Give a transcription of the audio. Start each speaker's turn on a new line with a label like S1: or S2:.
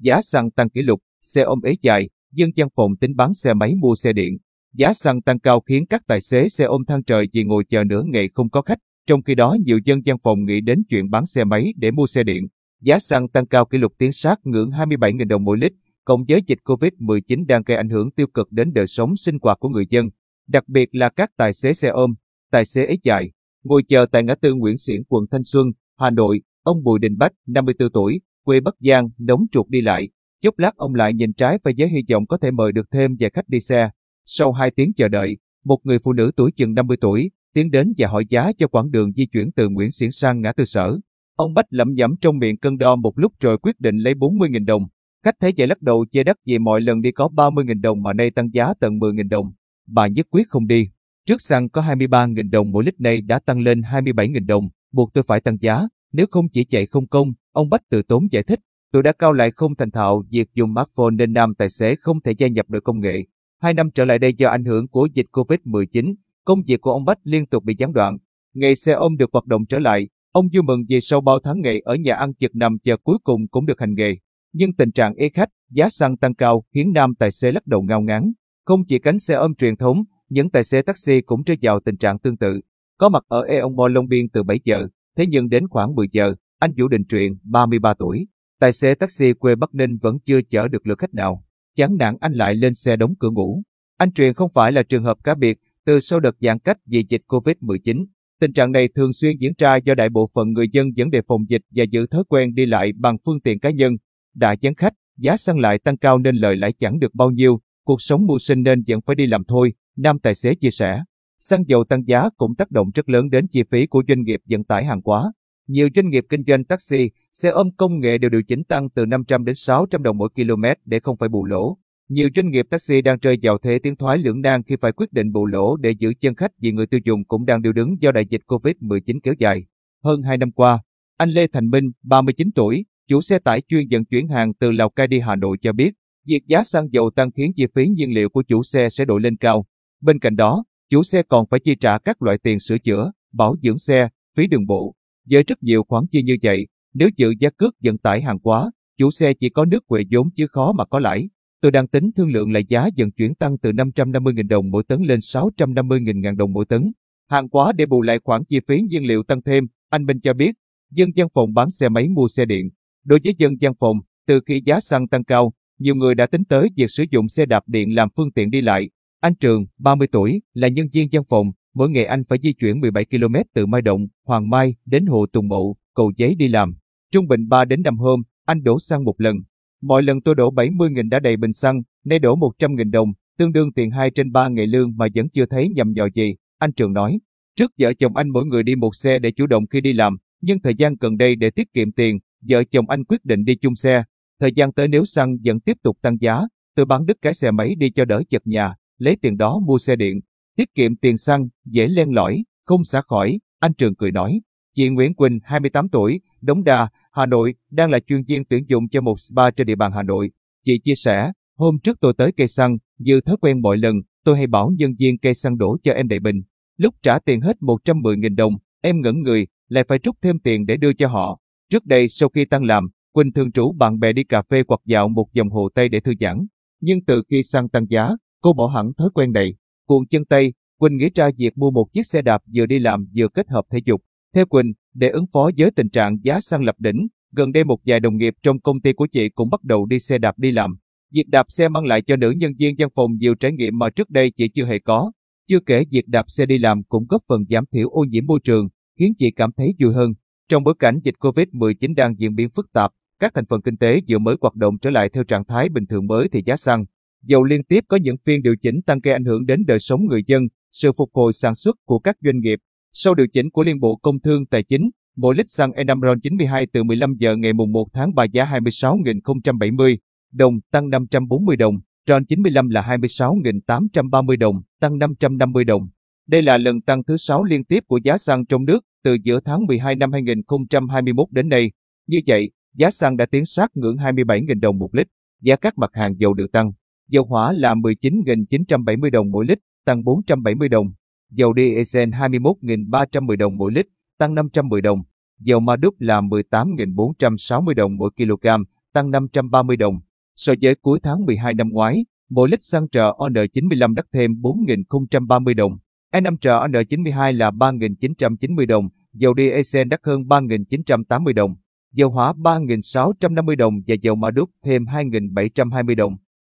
S1: Giá xăng tăng kỷ lục, xe ôm ế dài, dân văn phòng tính bán xe máy mua xe điện. Giá xăng tăng cao khiến các tài xế xe ôm than trời vì ngồi chờ nửa ngày không có khách, trong khi đó nhiều dân văn phòng nghĩ đến chuyện bán xe máy để mua xe điện. Giá xăng tăng cao kỷ lục tiến sát ngưỡng 27.000 đồng mỗi lít, cộng với dịch Covid-19 đang gây ảnh hưởng tiêu cực đến đời sống sinh hoạt của người dân, đặc biệt là các tài xế xe ôm, tài xế ế dài. Ngồi chờ tại ngã tư Nguyễn Xiển quận Thanh Xuân, Hà Nội, ông Bùi Đình Bách, 54 tuổi, quê Bắc Giang, nóng chuột đi lại. Chốc lát ông lại nhìn trái và với hy vọng có thể mời được thêm vài khách đi xe. Sau 2 tiếng chờ đợi, một người phụ nữ tuổi chừng 50 tuổi tiến đến và hỏi giá cho quãng đường di chuyển từ Nguyễn Xiển sang ngã tư sở. Ông Bách lẩm nhẩm trong miệng cân đo một lúc rồi quyết định lấy 40.000 đồng. Khách thấy vậy lắc đầu chê đắt vì mọi lần đi có 30.000 đồng mà nay tăng giá tận 10.000 đồng. Bà nhất quyết không đi. Trước xăng có 23.000 đồng mỗi lít này đã tăng lên 27.000 đồng, buộc tôi phải tăng giá, nếu không chỉ chạy không công, ông Bách từ tốn giải thích. Tôi đã cao lại không thành thạo việc dùng smartphone nên nam tài xế không thể gia nhập được công nghệ. Hai năm trở lại đây do ảnh hưởng của dịch Covid-19, công việc của ông Bách liên tục bị gián đoạn. Ngày xe ôm được hoạt động trở lại, ông vui mừng vì sau bao tháng ngày ở nhà ăn chật nằm chờ cuối cùng cũng được hành nghề. Nhưng tình trạng ế khách, giá xăng tăng cao khiến nam tài xế lắc đầu ngao ngán. Không chỉ cánh xe ôm truyền thống, những tài xế taxi cũng rơi vào tình trạng tương tự. Có mặt ở Eon Mall Long Biên từ 7 giờ, thế nhưng đến khoảng 10 giờ, anh Vũ Đình Truyện, 33 tuổi, tài xế taxi quê Bắc Ninh vẫn chưa chở được lượt khách nào. Chán nản anh lại lên xe đóng cửa ngủ. Anh Truyền không phải là trường hợp cá biệt, từ sau đợt giãn cách vì dịch Covid-19. Tình trạng này thường xuyên diễn ra do đại bộ phận người dân vẫn đề phòng dịch và giữ thói quen đi lại bằng phương tiện cá nhân. Đã chán khách, giá xăng lại tăng cao nên lợi lãi chẳng được bao nhiêu, cuộc sống mưu sinh nên vẫn phải đi làm thôi, nam tài xế chia sẻ. Xăng dầu tăng giá cũng tác động rất lớn đến chi phí của doanh nghiệp vận tải hàng hóa. Nhiều doanh nghiệp kinh doanh taxi, xe ôm công nghệ đều điều chỉnh tăng từ 500 đến 600 đồng mỗi km để không phải bù lỗ. Nhiều doanh nghiệp taxi đang rơi vào thế tiến thoái lưỡng nan khi phải quyết định bù lỗ để giữ chân khách vì người tiêu dùng cũng đang điều đứng do đại dịch Covid-19 kéo dài. Hơn 2 năm qua, anh Lê Thành Minh, 39 tuổi, chủ xe tải chuyên vận chuyển hàng từ Lào Cai đi Hà Nội cho biết, việc giá xăng dầu tăng khiến chi phí nhiên liệu của chủ xe sẽ đội lên cao. Bên cạnh đó, chủ xe còn phải chi trả các loại tiền sửa chữa, bảo dưỡng xe, phí đường bộ. Với rất nhiều khoản chi như vậy, nếu giữ giá cước vận tải hàng quá, chủ xe chỉ có nước quệ vốn chứ khó mà có lãi. Tôi đang tính thương lượng là giá vận chuyển tăng từ 550.000 đồng mỗi tấn lên 650.000 đồng mỗi tấn. Hàng quá để bù lại khoản chi phí nhiên liệu tăng thêm, anh Minh cho biết, dân văn phòng bán xe máy mua xe điện. Đối với dân văn phòng, từ khi giá xăng tăng cao, nhiều người đã tính tới việc sử dụng xe đạp điện làm phương tiện đi lại. Anh Trường, 30 tuổi, là nhân viên văn phòng, mỗi ngày anh phải di chuyển 17 km từ Mai Động, Hoàng Mai đến Hồ Tùng Mậu, Cầu Giấy đi làm. Trung bình 3 đến 5 hôm, anh đổ xăng một lần. Mọi lần tôi đổ 70.000 đã đầy bình xăng, nay đổ 100.000 đồng, tương đương tiền 2 trên 3 ngày lương mà vẫn chưa thấy nhầm dò gì, anh Trường nói. Trước vợ chồng anh mỗi người đi một xe để chủ động khi đi làm, nhưng thời gian gần đây để tiết kiệm tiền, vợ chồng anh quyết định đi chung xe. Thời gian tới nếu xăng vẫn tiếp tục tăng giá, tôi bán đứt cái xe máy đi cho đỡ chật nhà, lấy tiền đó mua xe điện. Tiết kiệm tiền xăng, dễ len lỏi, không xả khỏi, anh Trường cười nói. Chị Nguyễn Quỳnh, 28 tuổi, Đống Đa, Hà Nội, đang là chuyên viên tuyển dụng cho một spa trên địa bàn Hà Nội. Chị chia sẻ, hôm trước tôi tới cây xăng, như thói quen mọi lần, tôi hay bảo nhân viên cây xăng đổ cho em đầy bình. Lúc trả tiền hết 110.000 đồng, em ngẩn người, lại phải rút thêm tiền để đưa cho họ. Trước đây sau khi tăng làm, Quỳnh thường rủ bạn bè đi cà phê hoặc dạo một vòng hồ Tây để thư giãn. Nhưng từ khi xăng tăng giá, cô bỏ hẳn thói quen này. Cuộn chân Tây, Quỳnh nghĩ ra việc mua một chiếc xe đạp vừa đi làm vừa kết hợp thể dục. Theo Quỳnh, để ứng phó với tình trạng giá xăng lập đỉnh, gần đây một vài đồng nghiệp trong công ty của chị cũng bắt đầu đi xe đạp đi làm. Việc đạp xe mang lại cho nữ nhân viên văn phòng nhiều trải nghiệm mà trước đây chị chưa hề có. Chưa kể việc đạp xe đi làm cũng góp phần giảm thiểu ô nhiễm môi trường, khiến chị cảm thấy vui hơn. Trong bối cảnh dịch Covid-19 đang diễn biến phức tạp, các thành phần kinh tế vừa mới hoạt động trở lại theo trạng thái bình thường mới thì giá xăng, dầu liên tiếp có những phiên điều chỉnh tăng gây ảnh hưởng đến đời sống người dân, sự phục hồi sản xuất của các doanh nghiệp. Sau điều chỉnh của Liên Bộ Công Thương Tài chính, mỗi lít xăng E5 RON 92 từ 15 giờ ngày mùng 1 tháng 3 giá 26.070 đồng, tăng 540 đồng, RON 95 là 26.830 đồng, tăng 550 đồng. Đây là lần tăng thứ 6 liên tiếp của giá xăng trong nước từ giữa tháng 12 năm 2021 đến nay. Như vậy, giá xăng đã tiến sát ngưỡng 27.000 đồng một lít. Giá các mặt hàng dầu được tăng. Dầu hỏa là 19.970 đồng mỗi lít, tăng 470 đồng. Dầu diesel 21.310 đồng mỗi lít, tăng 510 đồng. Dầu ma đúc là 18.460 đồng mỗi kg, tăng 530 đồng. So với cuối tháng 12 năm ngoái, mỗi lít xăng RON95 đắt thêm 4.030 đồng. E5 RON92 là 3.990 đồng, dầu diesel đắt hơn 3.980 đồng, dầu hỏa 3.650 đồng và dầu ma đúc thêm 2.720 đồng.